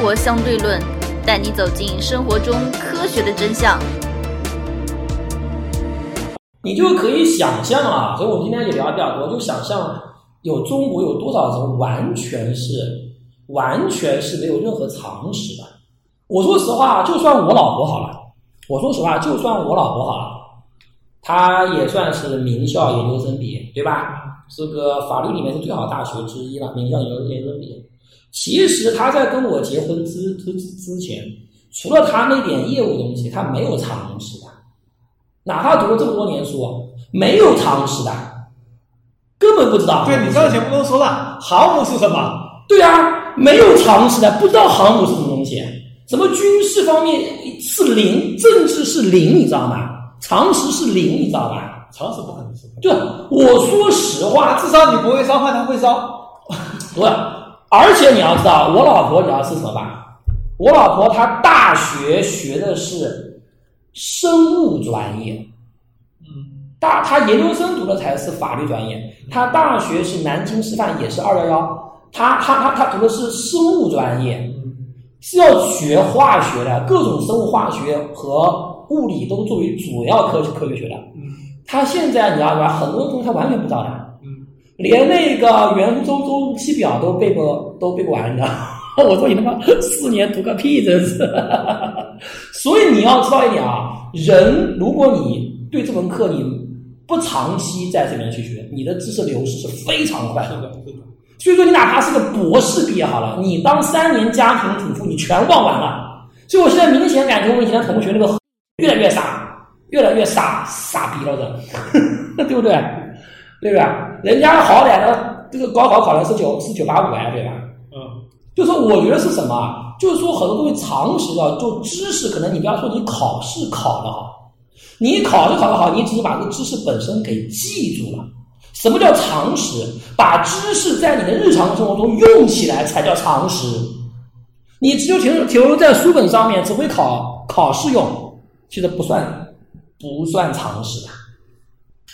活相对论》，带你走进生活中科学的真相。你就可以想象啊，所以我们今天也聊比较多，就想象有中国有多少人完全是完全是没有任何常识的。我说实话，就算我老婆好了，我说实话，就算我老婆好了，她也算是名校研究生毕业，对吧？是个法律里面是最好大学之一了，名校研究研究生毕业。其实他在跟我结婚之之之前，除了他那点业务东西，他没有常识的。哪怕读了这么多年书，没有常识的，根本不知道。对你上节目都说了，航母是什么？对啊，没有常识的，不知道航母是什么东西。什么军事方面是零，政治是零，你知道吗？常识是零，你知道吧？常识不可能是。对我说实话，至少你不会烧饭，他会烧。不是，而且你要知道，我老婆你知道是什么吧？我老婆她大学学的是。生物专业，嗯，大她研究生读的才是法律专业。她大学是南京师范，也是二幺幺。她她她她读的是生物专业，是要学化学的，各种生物化学和物理都作为主要科科学学的。嗯，她现在你知道吧？很多东西她完全不知道的。嗯，连那个圆周周期表都背不都背不完的。我说你他妈四年读个屁，真是！所以你要知道一点啊，人如果你对这门课你不长期在这边去学，你的知识流失是非常快的。所以说，你哪怕是个博士毕业好了，你当三年家庭主妇，你全忘完了。所以我现在明显感觉我以前的同学那个 越来越傻，越来越傻，傻逼了的，对不对？对吧？人家好歹的这个高考考的是九是九八五呀，对吧？嗯就是说，我觉得是什么？就是说，很多东西常识啊，就知识，可能你不要说你考试考得好，你考试考得好，你只是把这个知识本身给记住了。什么叫常识？把知识在你的日常生活中用起来才叫常识。你只有停停留在书本上面，只会考考试用，其实不算不算常识的。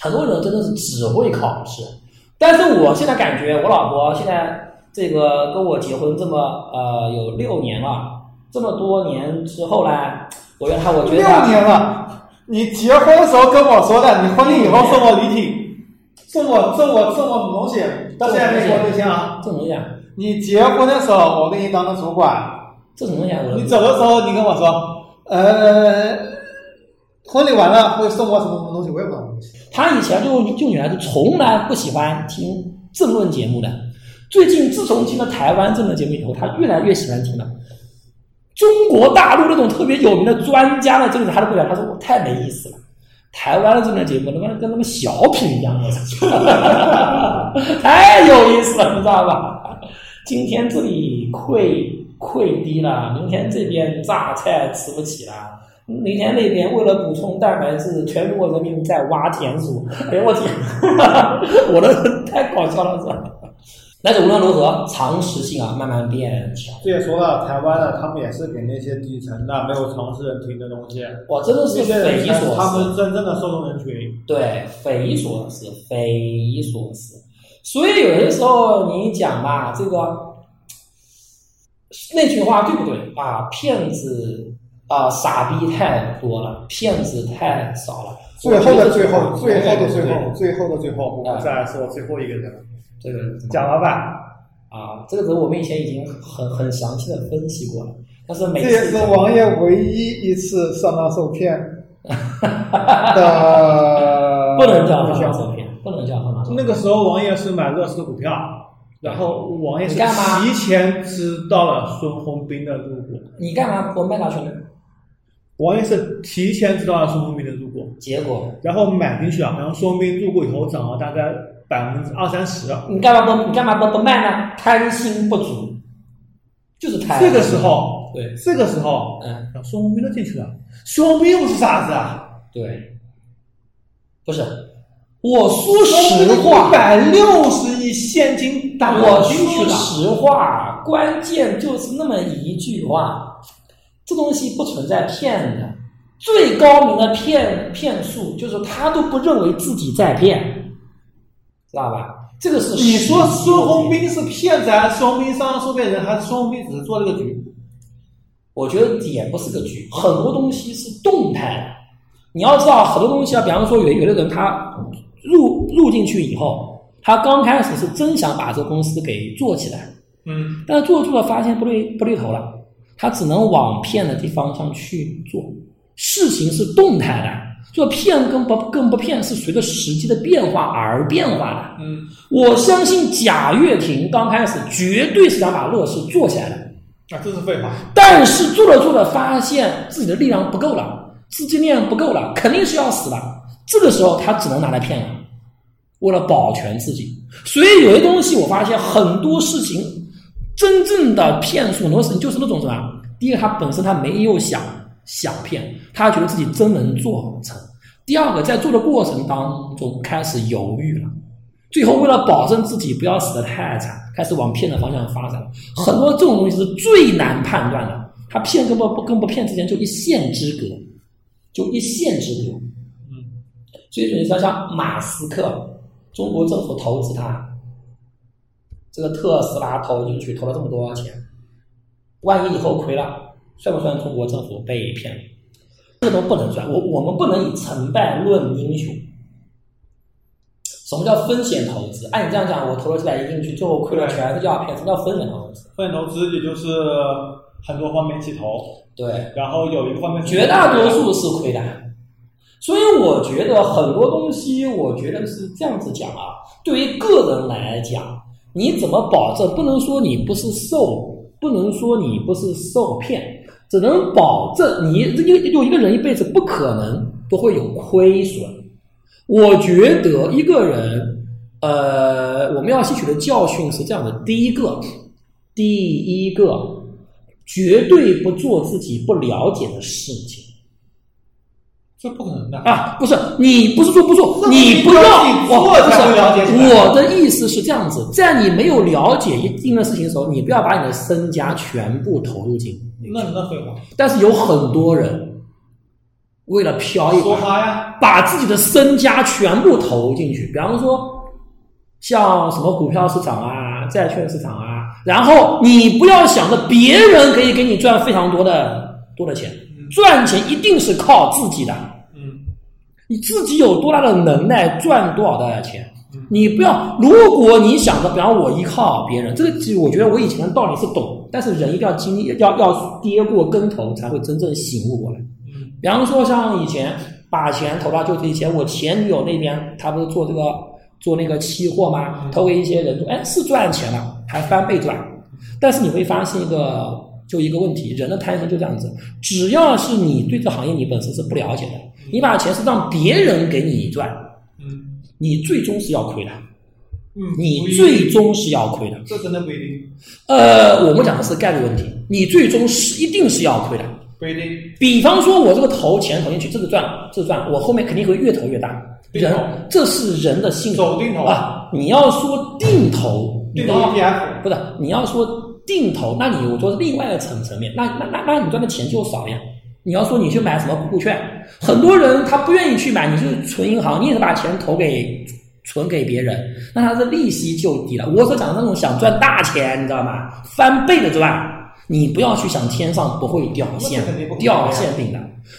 很多人真的是只会考试，但是我现在感觉，我老婆现在。这个跟我结婚这么呃有六年了，这么多年之后呢，我原来我觉得六年了，你结婚的时候跟我说的，你婚礼以后送我礼品，送我送我送我什么东西？到现在没说对象啊？这什么东西啊？你结婚的时候我给你当个主管，这什么东西啊？你走的时候你跟我说，呃，婚礼完了会送我什么什么东西？我也不知道。他以前就就女孩子从来不喜欢听政论节目的。最近自从听了台湾政论节目以后，他越来越喜欢听了。中国大陆那种特别有名的专家的这个他都不讲，他说我太没意思了。台湾的这个节目他妈跟他们小品一样，我操，太有意思了，你知道吧？今天这里溃溃堤了，明天这边榨菜吃不起了，明天那边为了补充蛋白质，全中国人民在挖田鼠。哎呦我天，我的太搞笑了，是吧？但是无论如何，常识性啊慢慢变强。这也说了，台湾的他们也是给那些底层的没有常识人听的东西。哇，真的是匪夷所思。他们真正的受众人群。对，匪夷所思，匪夷所思。所以有些时候你讲吧，这个那句话对不对啊？骗子啊，傻逼太多了，骗子太少了。最后的最后，最后的最后，最后的最后，我们再说最后一个人。这个蒋老板啊，这个人我们以前已经很很详细的分析过了，但是每次这也是王爷唯一一次上当受骗 的，不能叫上当受骗，不能叫上当。那个时候王爷是买乐视的股票，然后王爷是提前知道了孙宏斌的入股。你干嘛不卖下去呢？王爷是提前知道了孙宏斌的入股，结果然后买进去了，然后孙宏斌入股以后涨了大概。百分之二三十，你干嘛不你干嘛不不卖呢？贪心不足，就是贪。这个时候，对，这个时候，嗯，孙宏斌都进去了。孙宏斌又是傻子啊，对，不是。我说实话，一百六十亿现金打进去了。说实话，关键就是那么一句话，这东西不存在骗的。最高明的骗骗术就是他都不认为自己在骗。知道吧？这个是你说孙宏斌是骗子，还是孙宏斌上当受骗人，还是孙宏斌只是做了个局？我觉得也不是个局，很多东西是动态的。你要知道，很多东西啊，比方说有有的人他入入进去以后，他刚开始是真想把这个公司给做起来，嗯但是做着做着发现不对不对头了，他只能往骗的地方上去做。事情是动态的，做骗跟不跟不骗是随着时机的变化而变化的。嗯我相信贾跃亭刚开始绝对是想把乐视做起来的，啊，这是废话。但是做着做着发现自己的力量不够了，资金链不够了，肯定是要死了。这个时候他只能拿来骗了，为了保全自己。所以有些东西我发现很多事情，真正的骗术很多事情就是那种什么？第一个，他本身他没有想想骗，他觉得自己真能做成；第二个，在做的过程当中开始犹豫了。最后，为了保证自己不要死得太惨，开始往骗的方向发展。很多这种东西是最难判断的，他骗跟不不跟不骗之间就一线之隔，就一线之隔。嗯，所以说，你像像马斯克，中国政府投资他，这个特斯拉投进去投了这么多钱，万一以后亏了，算不算中国政府被骗了？这都不能算，我我们不能以成败论英雄。什么叫风险投资？按你这样讲，我投了几百亿进去，最后亏了全是叫骗。什么叫风险投资？风险投资也就是很多方面一起投，对，然后有一个方面绝大多数是亏的。所以我觉得很多东西，我觉得是这样子讲啊。对于个人来讲，你怎么保证？不能说你不是受，不能说你不是受骗，只能保证你有有一个人一辈子不可能不会有亏损。我觉得一个人，呃，我们要吸取的教训是这样的：第一个，第一个，绝对不做自己不了解的事情。这不可能的。啊，不是你不是说不做，你不要我不是我的意思是这样子，在你没有了解一定的事情的时候，你不要把你的身家全部投入进。那那废话，但是有很多人为了飘一说把，呀，把自己的身家全部投进去，比方说像什么股票市场啊、债券市场啊，然后你不要想着别人可以给你赚非常多的多的钱，赚钱一定是靠自己的。嗯你自己有多大的能耐赚多少的钱嗯？你不要，如果你想着，比方我依靠别人，这个其实我觉得我以前的道理是懂，但是人一定要经历，要要跌过跟头，才会真正醒悟过来。嗯比方说像以前把钱投到，就是以前我前女友那边，她不是做这个做那个期货吗？嗯投给一些人说，哎，是赚钱了，还翻倍赚。但是你会发现一个就一个问题，人的贪心就这样子，只要是你对这行业你本身是不了解的，你把钱是让别人给你赚，嗯你最终是要亏的，嗯，你最终是要亏的。这真的不一定，呃，我们讲的是概率问题，你最终是一定是要亏的。不一定。比方说，我这个投钱投进去，这个赚，这个赚，我后面肯定会越投越大。人，这是人的性格走定投啊！你要说定投，你定投要 ETF，不是你要说定投，那你我说另外的层层面，那那那那你赚的钱就少呀。你要说你去买什么股券，很多人他不愿意去买，你是存银行，你也是把钱投给存给别人，那他的利息就低了。我所讲的那种想赚大钱，你知道吗？翻倍的赚，你不要去想天上不会掉馅那肯定不可能掉馅饼的。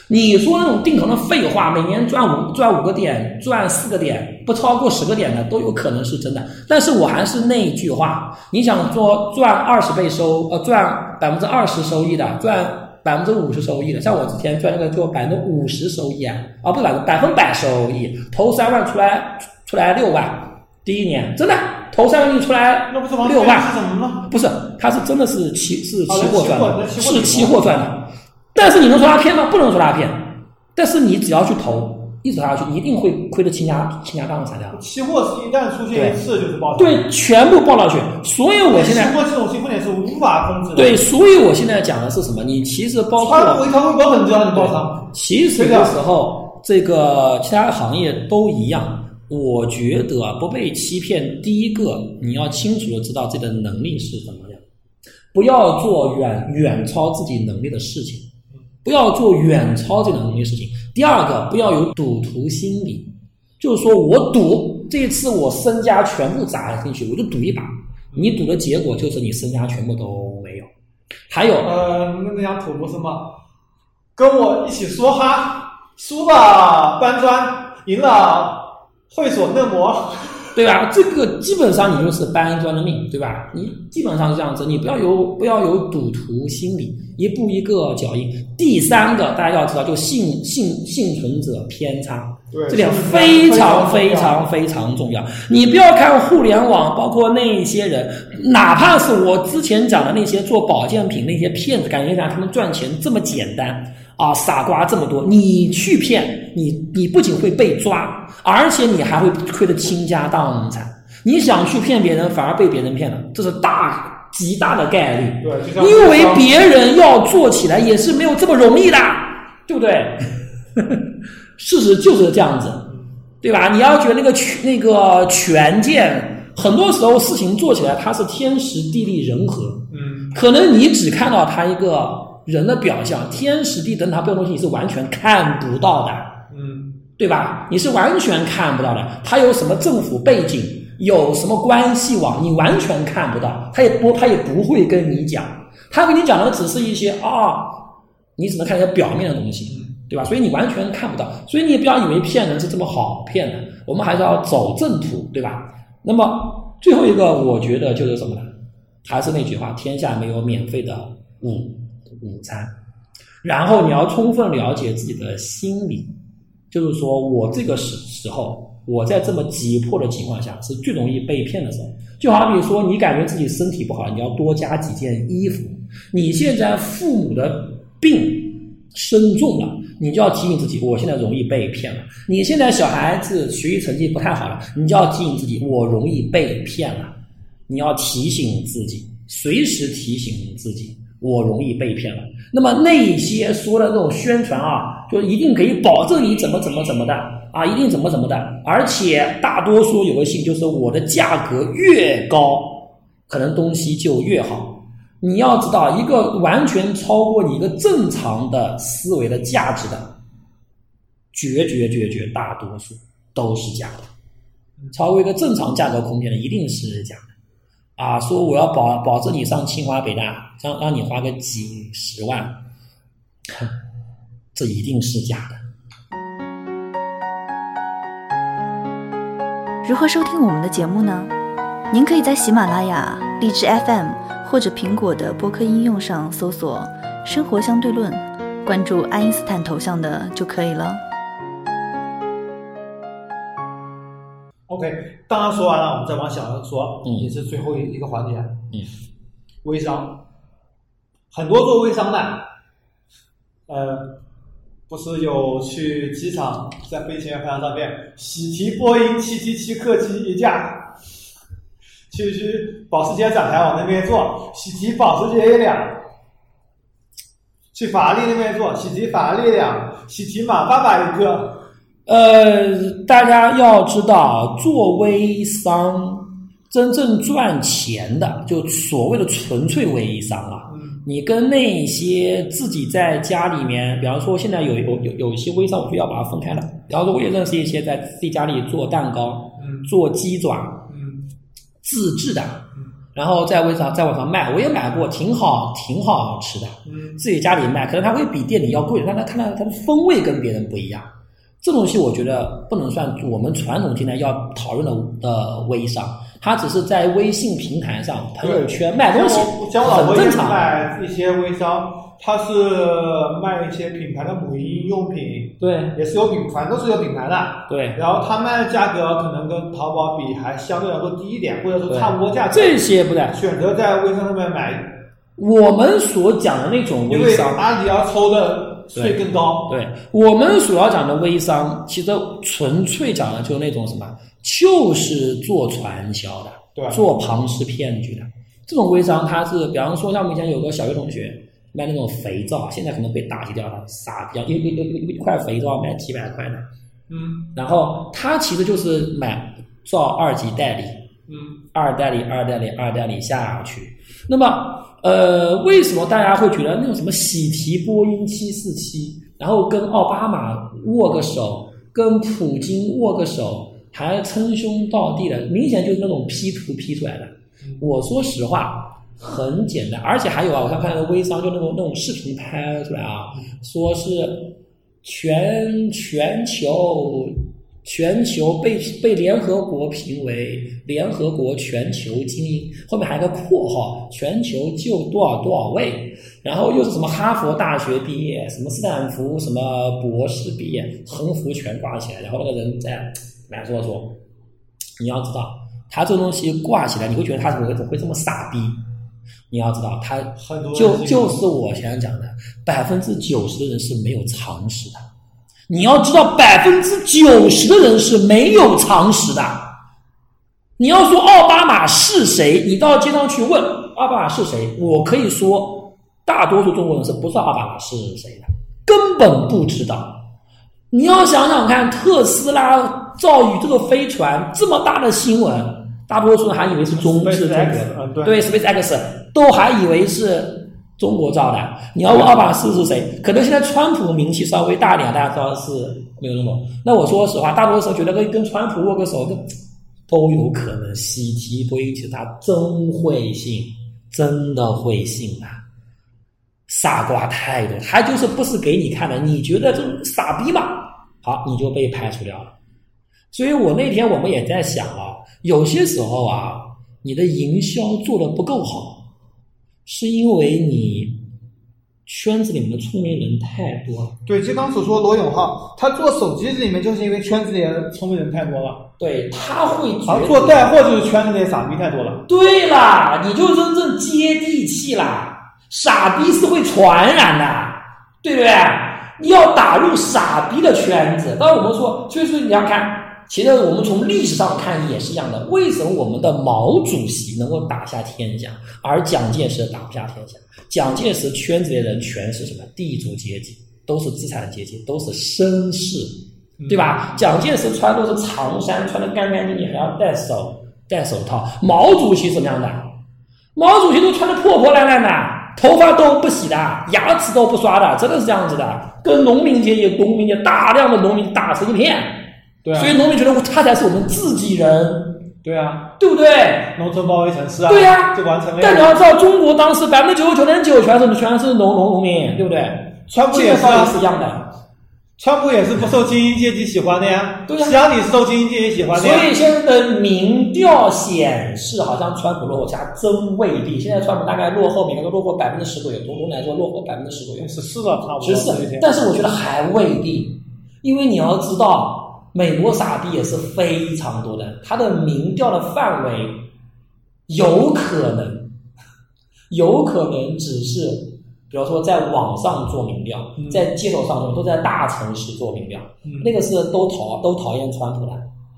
你说那种定投的废话，每年赚五赚五个点，赚四个点，不超过十个点的都有可能是真的。但是我还是那句话，你想做赚二十倍收，呃，赚百分之二十收益的，赚百分之五十收益的，像我之前赚那个就百分之五十收益啊，啊不是百分百分百收益，投三万出来出来六万，第一年真的投三个亿出来那不是王六万，是什么吗？不是，他是真的是期是哦期货赚的，是期货赚的。但是你能说他骗吗？不能说他骗。但是你只要去投，一直投下去，你一定会亏得倾家倾家荡产的。期货是一旦出现一次就是爆仓，对，全部爆上去。所以我现在期货这种性风险是无法控制的。对，所以我现在讲的是什么？你其实包括川普一条微博粉就让你爆仓，其实有时候这个其他行业都一样。我觉得啊不被欺骗，第一个你要清楚的知道自己的能力是什么样，不要做远远超自己能力的事情，不要做远超自己能力的事情。第二个，不要有赌徒心理，就是说我赌这一次我身家全部砸进去，我就赌一把，你赌的结果就是你身家全部都没有。还有呃，那那张图不是吗？跟我一起梭哈，输了搬砖，赢了会所嫩模。对吧？这个基本上你就是搬砖的命，对吧？你基本上是这样子，你不要有不要有赌徒心理，一步一个脚印。第三个，大家要知道，就幸幸幸存者偏差，对这点非常非常非常重要。你不要看互联网，包括那些人，哪怕是我之前讲的那些做保健品那些骗子，感觉上他们赚钱这么简单啊，傻瓜这么多，你去骗你，你不仅会被抓，而且你还会亏得倾家荡产。你想去骗别人，反而被别人骗了，这是大极大的概率。对，因为别人要做起来也是没有这么容易的，对不对？事实就是这样子，对吧？你要觉得那个权那个权健，很多时候事情做起来它是天时地利人和，嗯，可能你只看到他一个人的表象，天时地等他背后东西你是完全看不到的，嗯，对吧？你是完全看不到的，他有什么政府背景，有什么关系网，你完全看不到，他也不他也不会跟你讲，他跟你讲的只是一些啊，你只能看一些表面的东西，对吧？所以你完全看不到，所以你也不要以为骗人是这么好骗的，我们还是要走正途，对吧？那么最后一个，我觉得就是什么呢？还是那句话，天下没有免费的午午餐。然后你要充分了解自己的心理，就是说我这个时时候，我在这么急迫的情况下，是最容易被骗的时候。就好比说，你感觉自己身体不好，你要多加几件衣服。你现在父母的病深重了，你就要提醒自己，我现在容易被骗了。你现在小孩子学习成绩不太好了，你就要提醒自己，我容易被骗了。你要提醒自己，随时提醒自己，我容易被骗了。那么那些说的那种宣传啊，就一定可以保证你怎么怎么怎么的啊，一定怎么怎么的，而且大多数有个性就是我的价格越高，可能东西就越好。你要知道，一个完全超过你一个正常的思维的价值的，绝绝绝绝大多数都是假的。超过一个正常价格空间的，一定是假的。啊，说我要保保证你上清华北大，让让你花个几十万，哼，这一定是假的。如何收听我们的节目呢？您可以在喜马拉雅、荔枝 FM 或者苹果的播客应用上搜索“生活相对论”，关注爱因斯坦头像的就可以了。OK，刚刚说完了，我们再往小的说，嗯也是最后一一个环节。嗯，微商，很多做微商的，呃，不是有去机场在飞行员拍张照片，喜提波音七七七客机一架，去去保时捷展台往那边坐，喜提保时捷一辆，去法拉利那边坐，喜提法拉利一辆，喜提马爸爸一个。呃，大家要知道，做微商真正赚钱的，就所谓的纯粹微商啊，嗯你跟那些自己在家里面，比方说现在有有有有一些微商，我就要把它分开了。比方说，我也认识一些在自己家里做蛋糕、嗯做鸡爪、嗯自制的，然后在微商在网上卖，我也买过，挺好，挺好吃的。嗯自己家里卖，可能它会比店里要贵，但它看到它的风味跟别人不一样。这东西我觉得不能算我们传统今天要讨论的的微商，它只是在微信平台上、朋友圈卖东西很正常。卖一些微商，他是卖一些品牌的母婴用品，对也是有品，反正都是有品牌的。对，然后他卖的价格可能跟淘宝比还相对来说低一点，或者说差不多价格。这些不对。选择在微商上面买，我们所讲的那种因为微商，阿迪要抽的税更高。对我们所要讲的微商，其实纯粹讲的就是那种什么，就是做传销的，对做庞氏骗局的。这种微商，它是比方说像我们以前有个小学同学卖那种肥皂，现在可能被打击掉了，傻逼啊！一一一块肥皂卖几百块的，嗯然后他其实就是买照二级代理，嗯二代理、二代理、二代理下去。那么，呃，为什么大家会觉得那种什么喜提波音七四七，然后跟奥巴马握个手，跟普京握个手，还称兄道弟的，明显就是那种 P 图 P 出来的。我说实话，很简单，而且还有啊，我刚看那个微商就那种那种视频拍出来啊，说是全全球全球被被联合国评为联合国全球精英，后面还有个括号，全球就多少多少位，然后又是什么哈佛大学毕业，什么斯坦福什么博士毕业，横幅全挂起来，然后那个人在来说说，你要知道，他这东西挂起来，你会觉得他怎么会怎么会这么傻逼？你要知道，他很多就就是我前面讲的，百分之九十的人是没有常识的。你要知道，百分之九十的人是没有常识的。你要说奥巴马是谁，你到街上去问奥巴马是谁，我可以说，大多数中国人是不知道奥巴马是谁的，根本不知道。你要想想看，特斯拉造宇这个飞船这么大的新闻，大多数人还以为是中是中国的嗯，对对 SpaceX 都还以为是中国造的。你要问奥巴马是是谁，可能现在川普名气稍微大一点，大家知道是没有那么。那我说实话，大多数时候觉得跟跟川普握个手，跟都有可能。喜提波音其实他真会信，真的会信啊！傻瓜太多，他就是不是给你看的，你觉得这傻逼嘛？好，你就被排除掉了。所以我那天我们也在想啊，有些时候啊，你的营销做的不够好，是因为你圈子里面的聪明人太多了。对，就刚所说罗永浩，他做手机里面就是因为圈子里的聪明人太多了，对，他会觉得而做带货就是圈子里的傻逼太多了。对啦，你就真正接地气啦。傻逼是会传染的，对不对？你要打入傻逼的圈子。当然我们说，所以说你要看，其实我们从历史上看也是一样的。为什么我们的毛主席能够打下天下，而蒋介石打不下天下？蒋介石圈子里的人全是什么地主阶级，都是资产阶级，都是绅士，对吧？蒋介石穿都是长衫，穿的干干净净，还要戴手戴手套。毛主席怎么样的？毛主席都穿的破破烂烂的，头发都不洗的，牙齿都不刷的，真的是这样子的，跟农民阶级、农民阶大量的农民打成一片。对啊所以农民觉得他才是我们自己人，对啊，对不对？农村包围城市啊，对呀就完成了呀。但你要知道，中国当时百分之九十九点九全是全是农农农民，对不对？川普也也是一样的。川普也是不受精英阶级喜欢的呀。对呀希拉里是受精英阶级喜欢的所。以现在的民调显示，好像川普落后，其实真未必。现在川普大概落后，每年都落后百分之十左右，总总来说落后百分之十左右。十四了，差不多。十四但是我觉得还未必，因为你要知道，美国傻逼也是非常多的，他的民调的范围有可能，有可能只是，比如说在网上做民调，嗯。在街头上做，都在大城市做民调，嗯。那个是都讨都讨厌川普的。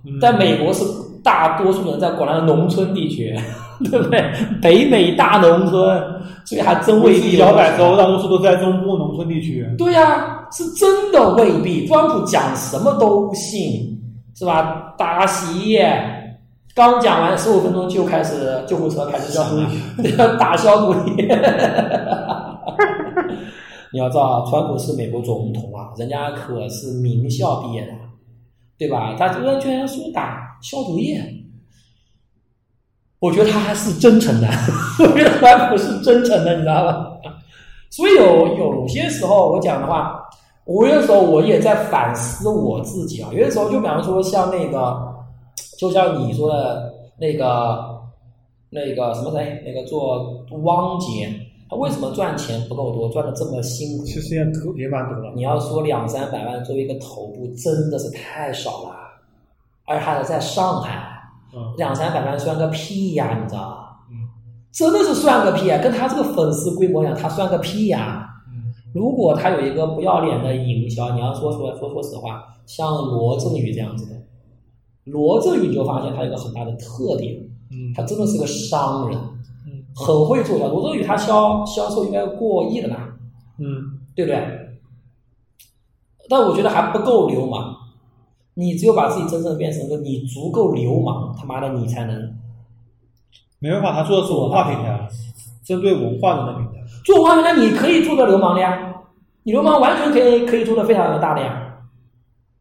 嗯。在美国是大多数人在广大的农村地区，对不对？北美大农村，所以还真未必有摇摆州大多数都在中部农村地区。对呀、是真的未必。川普讲什么都信，是吧？打洗衣液，刚讲完十五分钟就开始救护车开始消毒，要 打消毒液。你要知道，川普是美国总统啊，人家可是名校毕业的，对吧？他居然居然说打消毒液，我觉得他还是真诚的，我觉得川普是真诚的，你知道吧？所以有有些时候我讲的话，我有的时候我也在反思我自己啊。有的时候就比方说像那个，就像你说的那个那个什么谁，那个做汪杰，他为什么赚钱不够多，赚的这么辛苦？其实也特别蛮多的。你要说两三百万作为一个头部，真的是太少了，而且还是在上海，嗯两三百万算个屁呀、你知道吗？嗯真的是算个屁啊！跟他这个粉丝规模讲，他算个屁呀、嗯如果他有一个不要脸的营销，你要说说说说实话，像罗振宇这样子的，罗振宇你就发现他有一个很大的特点，嗯他真的是个商人，嗯很会做销。罗振宇他销销售应该过亿的吧，嗯对不对？但我觉得还不够流氓，你只有把自己真正变成个你足够流氓，他妈的你才能没办法，他做的是文化平台，针对文化的那平台。做文化平台你可以做的流氓的呀，你流氓完全可以可以做的非常的大的呀。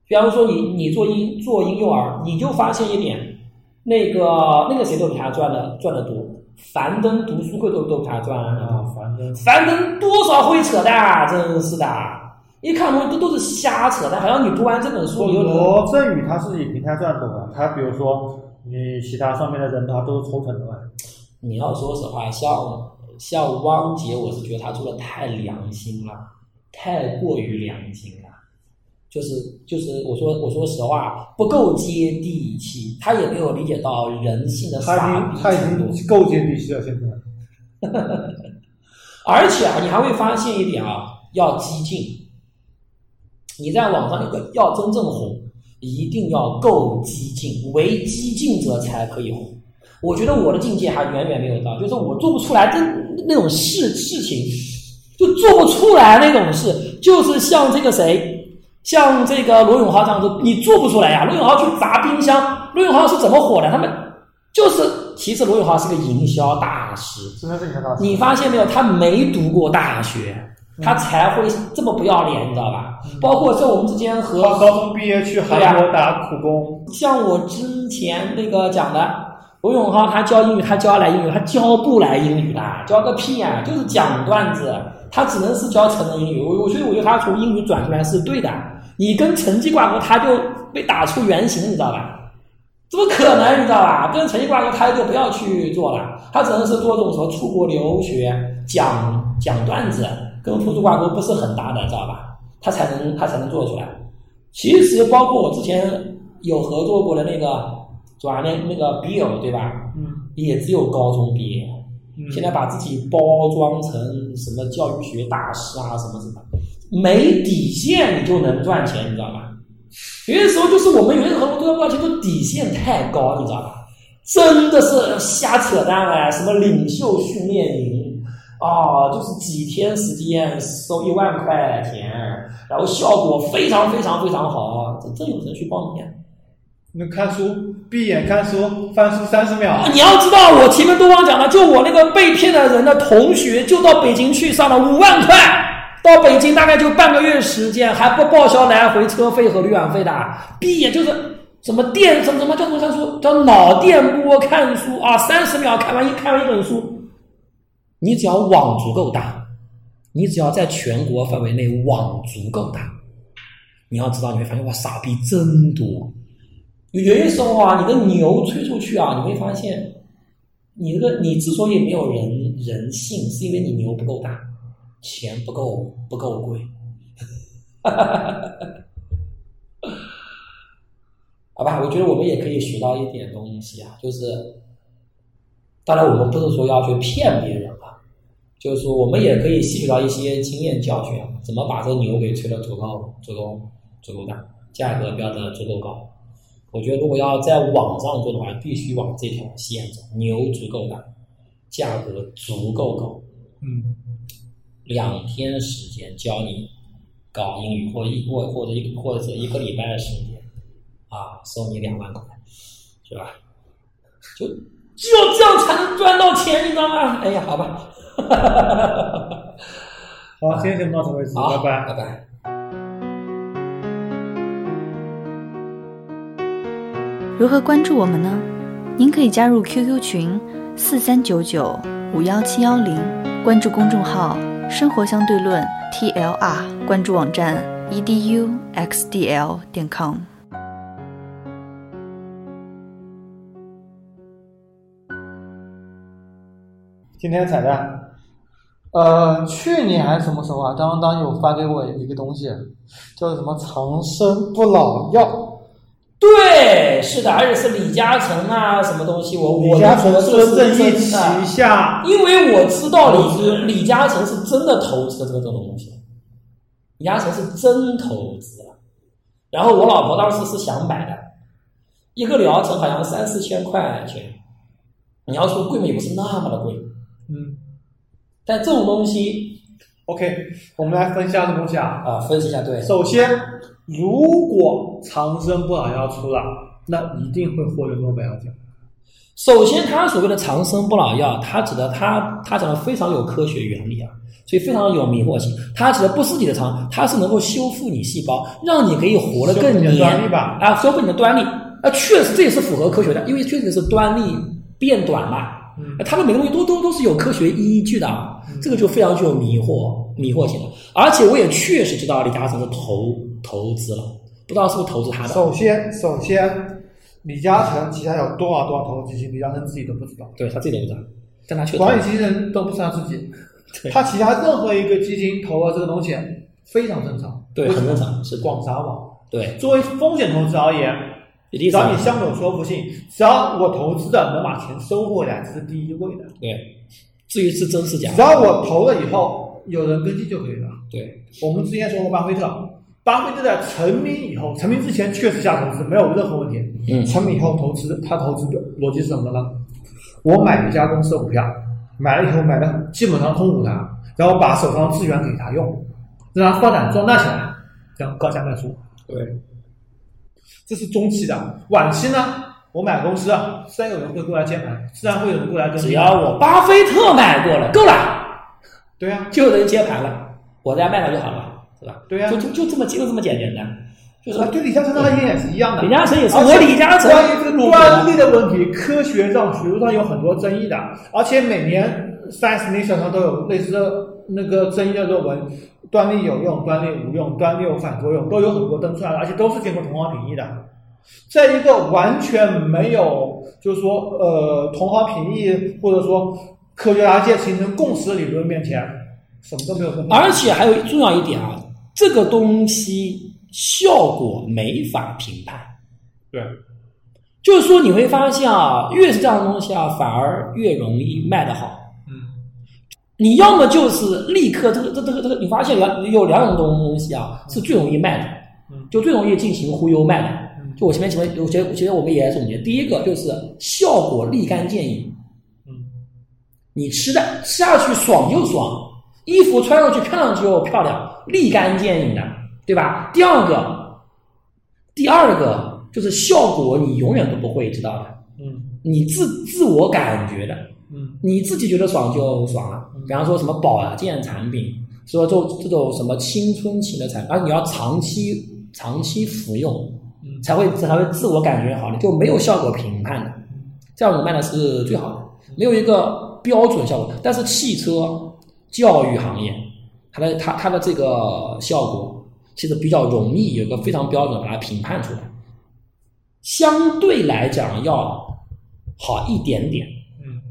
比方说你你做婴做婴幼儿，你就发现一点，那个那个谁都比他赚的赚的多，樊登读书会都都他赚了。啊，樊登樊登多少会扯淡，真是的！一看东西都都是瞎扯淡，好像你读完这本书，罗振宇他是以平台赚懂的，他比如说你其他上面的人他都是抽成的嘛。你要说实话，像像汪杰，我是觉得他做的太良心了，太过于良心了。就是就是，我说我说实话，不够接地气，他也没有理解到人性的他傻已经他逼程度已。经够接地气了，现在。而且啊，你还会发现一点啊，要激进。你在网上要要真正红，一定要够激进，唯激进者才可以红。我觉得我的境界还远远没有到，就是我做不出来这那种事事情，就做不出来那种事，就是像这个谁，像这个罗永浩这样子，你做不出来呀、罗永浩去砸冰箱，罗永浩是怎么火的？他们就是，其实罗永浩是个营销大师，真的是营销大师你发现没有？他没读过大学，他才会这么不要脸，你知道吧？包括像我们之间和高高中毕业去韩国打苦工，像我之前那个讲的，罗永浩他教英语，他教来英语，他教不来英语的，教个屁啊！就是讲段子，他只能是教成人英语。我我所以我觉得他从英语转出来是对的。你跟成绩挂钩，他就被打出原形，你知道吧？怎么可能？你知道吧？跟成绩挂钩，他就不要去做了，他只能是做这种什么出国留学、讲讲段子，跟付出挂钩不是很大的，知道吧？他才能他才能做出来。其实包括我之前有合作过的那个，是吧？那那个 Bill 对吧？嗯也只有高中毕业，嗯现在把自己包装成什么教育学大师啊，什么什么，没底线你就能赚钱，你知道吧？有些时候就是我们有些时候都要赚钱，就底线太高，你知道吧？真的是瞎扯淡哎！什么领袖训练营啊、就是几天时间收一万块钱，然后效果非常非常非常好，这真有人去报名啊。那看书，闭眼看书，翻书三十秒啊，你要知道，我前面都忘讲了，就我那个被骗的人的同学，就到北京去上了五万块，到北京大概就半个月时间，还不报销来回车费和旅馆费的。闭眼就是什么电什么什么叫什么看书，叫脑电波看书啊，三十秒看完一看完一本书。你只要网足够大，你只要在全国范围内网足够大，你要知道，你会发现哇，傻逼真多。有些时候啊，你的牛吹出去啊，你会发现，你这个你之所以没有人人性，是因为你牛不够大，钱不够不够贵。好吧，我觉得我们也可以学到一点东西啊，就是，当然我们不是说要去骗别人啊，就是说我们也可以吸取到一些经验教训啊，怎么把这牛给吹得足够足够足够大，价格标的足够高。我觉得如果要在网上做的话，必须往这条线走，牛足够大，价格足够高。嗯，两天时间教你搞英语，或一或或者一或者是一个礼拜的时间，啊，收你两万块，是吧？就只有这样才能赚到钱，你知道吗？哎呀，好吧，好，今天节目到此为止，拜拜。拜拜。如何关注我们呢？您可以加入 QQ 群四三九九五幺七幺零，关注公众号“生活相对论 ”TLR，关注网站 eduxdl 点 com。今天彩蛋，呃，去年还是什么时候啊？当当有发给我一个东西，叫什么长生不老药。对，是的，而且是李嘉诚啊，什么东西，我我李嘉诚、我觉得孙正义旗下，因为我知道李李嘉诚是真的投资了这个这种东西，李嘉诚是真投资。了。然后我老婆当时是想买的，一个疗程好像三四千块钱，你要说贵嘛也不是那么的贵，嗯。但这种东西，OK，我们来分析一下这东西啊。啊，分析一下对，首先，如果长生不老药出了，那一定会获得诺贝尔奖。首先，他所谓的长生不老药，他指的他他讲的非常有科学原理啊，所以非常有迷惑性。它指的不是你的长，它是能够修复你细胞，让你可以活得更年啊，修复你的端粒啊，确实这也是符合科学的，因为确实是端粒变短嘛，嗯他们每个东西都都都是有科学依据的啊，这个就非常具有迷惑迷惑性的。而且我也确实知道李嘉诚是投投资了，不知道是不是投资他的。首先，首先，李嘉诚旗下有多少多少投资基金，李嘉诚自己都不知道，对他自己都不知道，但他确实管理基金人都不知道自己。他旗下任何一个基金投了这个东西，非常正常，对很正常是的广撒网。对，作为风险投资而言，只要你相有说服性，只要我投资的能把钱收回来，这是第一位的。对。至于是真是假只，要我投了以后有人跟进就可以了。对我们之前说过巴菲特，巴菲特在成名以后，成名之前确实下投资没有任何问题。嗯成名以后投资，他投资的逻辑是什么呢？我买一家公司的股票，买了以后买的基本上控股它，然后把手上资源给他用，让他发展壮大起来，这样高价卖出。对这是中期的，晚期呢？我买公司，自然有人会过来接盘，自然会有人过来跟进。只要我巴菲特买过了，够了，对呀、就能接盘了，我再卖了就好了，是吧？对呀就就就这么就这么简简单，就是啊，对李嘉诚而言也是一样的。李嘉诚也是我李嘉诚关于这个专利的问题，科学上、学术上有很多争议的，而且每年 Science Nature 上都有类似的那个争议的论文，专利有用、专利无用、专利有反作用，都有很多登出来的，而且都是经过同行评议的。在一个完全没有，就是说，呃，同行评议或者说科学家界形成共识的理论面前，什么都没有。而且还有重要一点啊，这个东西效果没法评判。对，就是说你会发现啊，越是这样的东西啊，反而越容易卖得好。嗯，你要么就是立刻这个这这个这个，你发现有有两种东东西啊，是最容易卖的，嗯。就最容易进行忽悠卖的。嗯。就我前面前面，我觉得其实我们也总结，第一个就是效果立竿见影，嗯。你吃的吃下去爽就爽，衣服穿上去看上去又漂亮，立竿见影的，对吧？第二个，第二个就是效果你永远都不会知道的，嗯你自自我感觉的，嗯你自己觉得爽就爽了。比方说什么保健产品，说这这种什么青春期的产品，而你要长期长期服用，嗯才会才会自我感觉好，你就没有效果评判的，这样我卖的是最好的，没有一个标准效果。但是汽车教育行业，它的它它的这个效果其实比较容易有一个非常标准把它评判出来，相对来讲要好一点点。嗯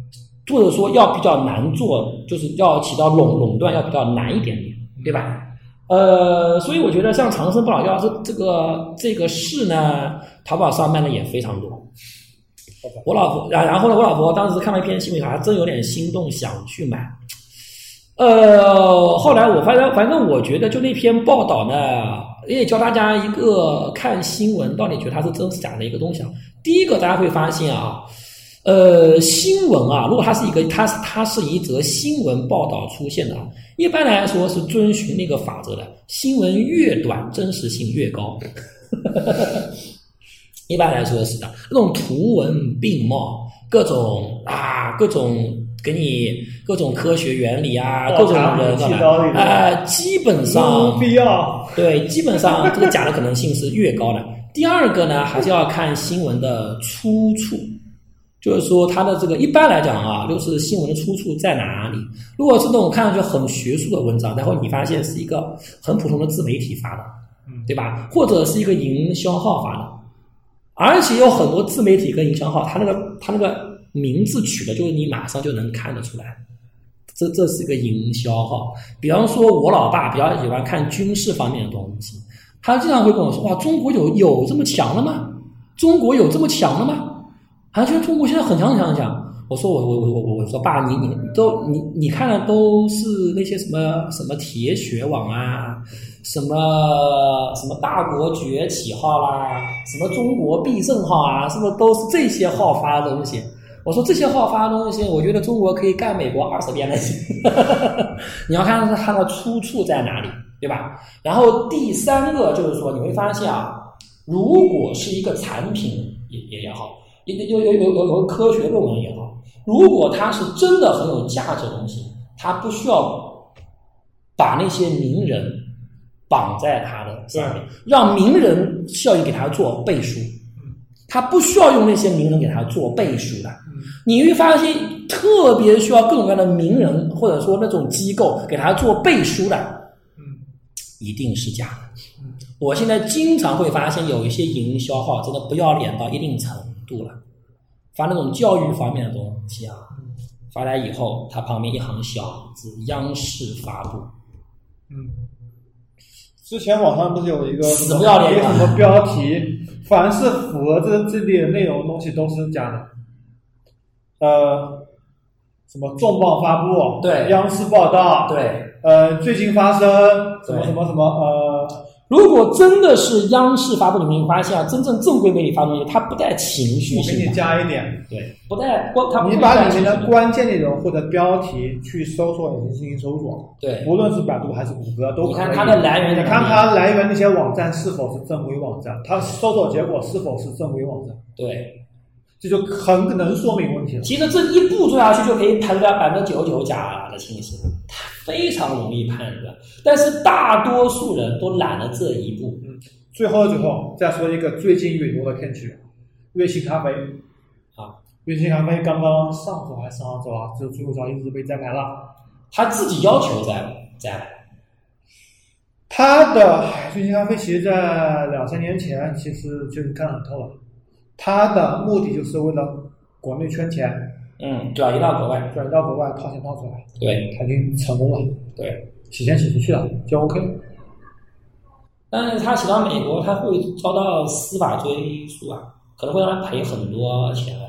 或者说要比较难做，就是要起到垄垄断要比较难一点点，对吧？呃，所以我觉得像长生不老药这这个这个事呢，淘宝上卖的也非常多。我老婆，然然后呢，我老婆当时看了一篇新闻，还真有点心动，想去买。呃，后来我发现，反正我觉得就那篇报道呢，也教大家一个看新闻到底觉得它是真是假的一个东西啊。第一个，大家会发现啊，呃，新闻啊，如果它是一个，它是它是一则新闻报道出现的啊，一般来说是遵循那个法则的，新闻越短，真实性越高。一般来说是的，那种图文并茂，各种啊，各种给你各种科学原理啊，各种人气道理啊、基本上必要。对，基本上这个假的可能性是越高的。第二个呢，还是要看新闻的出处，就是说它的这个一般来讲啊，就是新闻的出处在哪里。如果是那种看上去很学术的文章，然后你发现是一个很普通的自媒体发的，嗯对吧？或者是一个营销号发的，而且有很多自媒体跟营销号，它那个它那个名字取的，就是你马上就能看得出来。这这是一个营销号，比方说我老爸比较喜欢看军事方面的东西，他经常会跟我说：“哇，中国有有这么强的吗？中国有这么强的吗？”好像觉得中国现在很强很强很强。我说我我我我我说爸，你你都你你看的都是那些什么什么铁血网啊，什么什么大国崛起号啦，什么中国必胜号啊，是不是都是这些号发的东西？我说这些号发的东西，我觉得中国可以干美国二十遍了。你要看它的出处在哪里，对吧？然后第三个就是说，你会发现啊，如果是一个产品也也也好，有有有有有有科学论文也好，如果它是真的很有价值的东西，它不需要把那些名人绑在它的上面，让名人效应给它做背书。他不需要用那些名人给他做背书的。嗯你会发现，特别需要各种各样的名人或者说那种机构给他做背书的，嗯一定是假的。嗯我现在经常会发现有一些营销号真的不要脸到一定程度了，发那种教育方面的东西啊，发来以后，他旁边一行小字“央视发布嗯。之前网上不是有一个死不要脸一个什么标题，凡是符合这这里的内容的东西都是假的。呃，什么重磅发布，对央视报”。道，，对，呃，最近发生什么什么什么，呃，如果真的是央视发布，你们会发现啊，真正正规媒体发东西，它不带情绪我给你，加一点，对，不带光，它不你带把里面的。关键内容或者标题去搜索引擎进行搜索，对。无论是百度还是谷歌都可以。你看它的来源你看它来源那些网站是否是正规网站，它搜索结果是否是正规网站，对。这就很能说明问题了。其实这一步做下去就可以判断百分之九十九假的信息，非常容易判断。但是大多数人都懒了这一步。嗯最后的最后，再说一个最近陨落的骗局，瑞幸咖啡啊，瑞幸咖啡刚刚上周还是上上周啊，就最后交易日被摘牌了。他自己要求在在它的瑞幸咖啡其实在两三年前其实就看得很透了，他的目的就是为了国内圈钱，嗯转移到国外，转移到国外掏钱套出来，对他已经成功了，对。洗钱洗出去了，就 OK。但是他洗到美国，他会遭到司法追诉啊，可能会让他赔很多钱啊。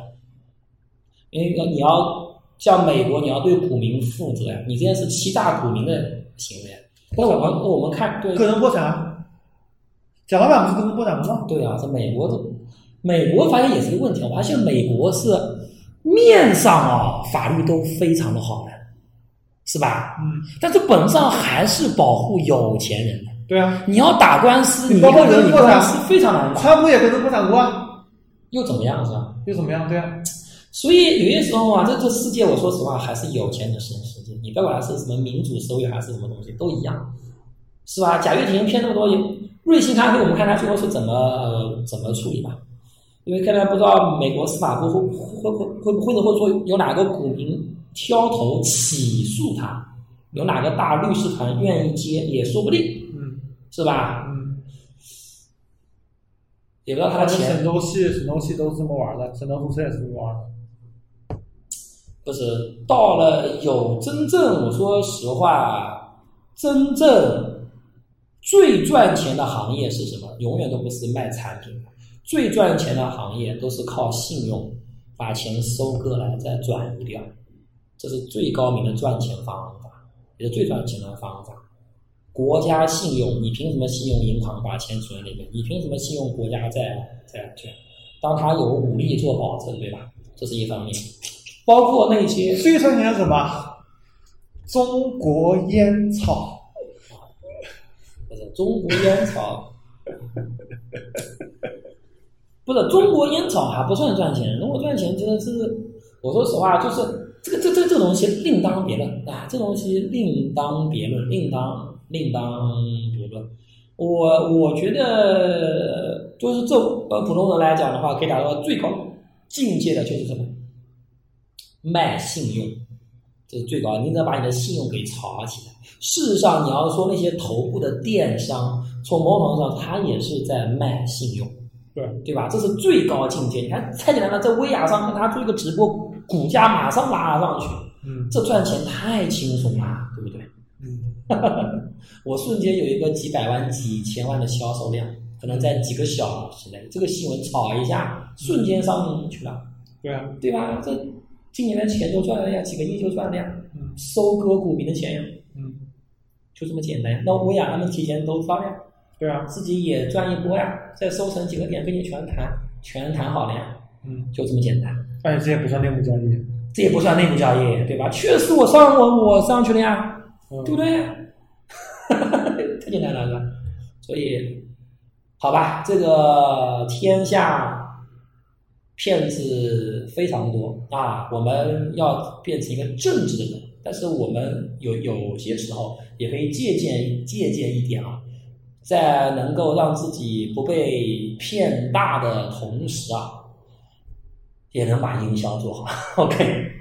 因为你要像美国，你要对股民负责呀，你这件是欺诈股民的行为。那我们我们看对个人破产，贾老板不是个人破产吗？对啊，这美国的美国发现也是个问题，我发现美国是面上啊法律都非常的好的，是吧？嗯，但是本质上还是保护有钱人的。对啊，你要打官司，你一包括人破产是非常难打，川普也跟着破产过啊，又怎么样是吧？又怎么样？对啊，所以有些时候啊，这这世界，我说实话还是有钱的是世界。你不管它是什么民主社会还是什么东西，都一样，是吧？贾跃亭骗那么多，瑞幸咖啡，我们看他最后是怎么、呃怎么处理吧。因为现在不知道美国司法部会会会会会者或者说有哪个股民挑头起诉他，有哪个大律师团愿意接也说不定，嗯是吧？嗯，也不知道他的钱沈州系、沈东西都是这么玩的，沈州注册也是这么玩的。不是到了有真正，我说实话，真正最赚钱的行业是什么？永远都不是卖产品，最赚钱的行业都是靠信用把钱收割来再转移掉，这是最高明的赚钱方法，也是最赚钱的方法。国家信用，你凭什么信用银行把钱存在那边？你凭什么信用国家债债券？当他有武力做保证，对吧？这是一方面，包括那些最赚钱的什么？中国烟草。不是中国烟草，不是中国烟草还不算赚钱，中国赚钱真的是，我说实话，就是这个这这这东西另当别论啊，这东西另当别论，另当另当别论。我我觉得就是这呃普通人来讲的话，可以达到最高境界的就是什么？卖信用，这是最高。你得把你的信用给炒起来。事实上，你要说那些头部的电商，从某种程度上，他也是在卖信用，对对吧？这是最高境界。你看，太简单了，在薇娅上跟他做一个直播，股价马上拉上去，嗯这赚钱太轻松了，对不对？嗯，我瞬间有一个几百万、几千万的销售量，可能在几个小时内，这个新闻炒一下，瞬间上去了，对啊，对吧？这今年的钱都赚了呀，几个亿就赚了呀，嗯收割股民的钱呀，嗯，就这么简单呀。那薇娅他们提前都知道呀，对啊，自己也赚一波呀，再收成几个点跟你全谈，全谈好了呀，嗯，就这么简单。而且这也不算内部交易，这也不算内部交易，对吧？确实我上我我上去了呀，嗯对不对？太简单了，是吧？所以，好吧，这个天下骗子非常多啊，我们要变成一个正直的人，但是我们有有些时候也可以借鉴借鉴一点啊，在能够让自己不被骗大的同时啊，也能把营销做好。OK。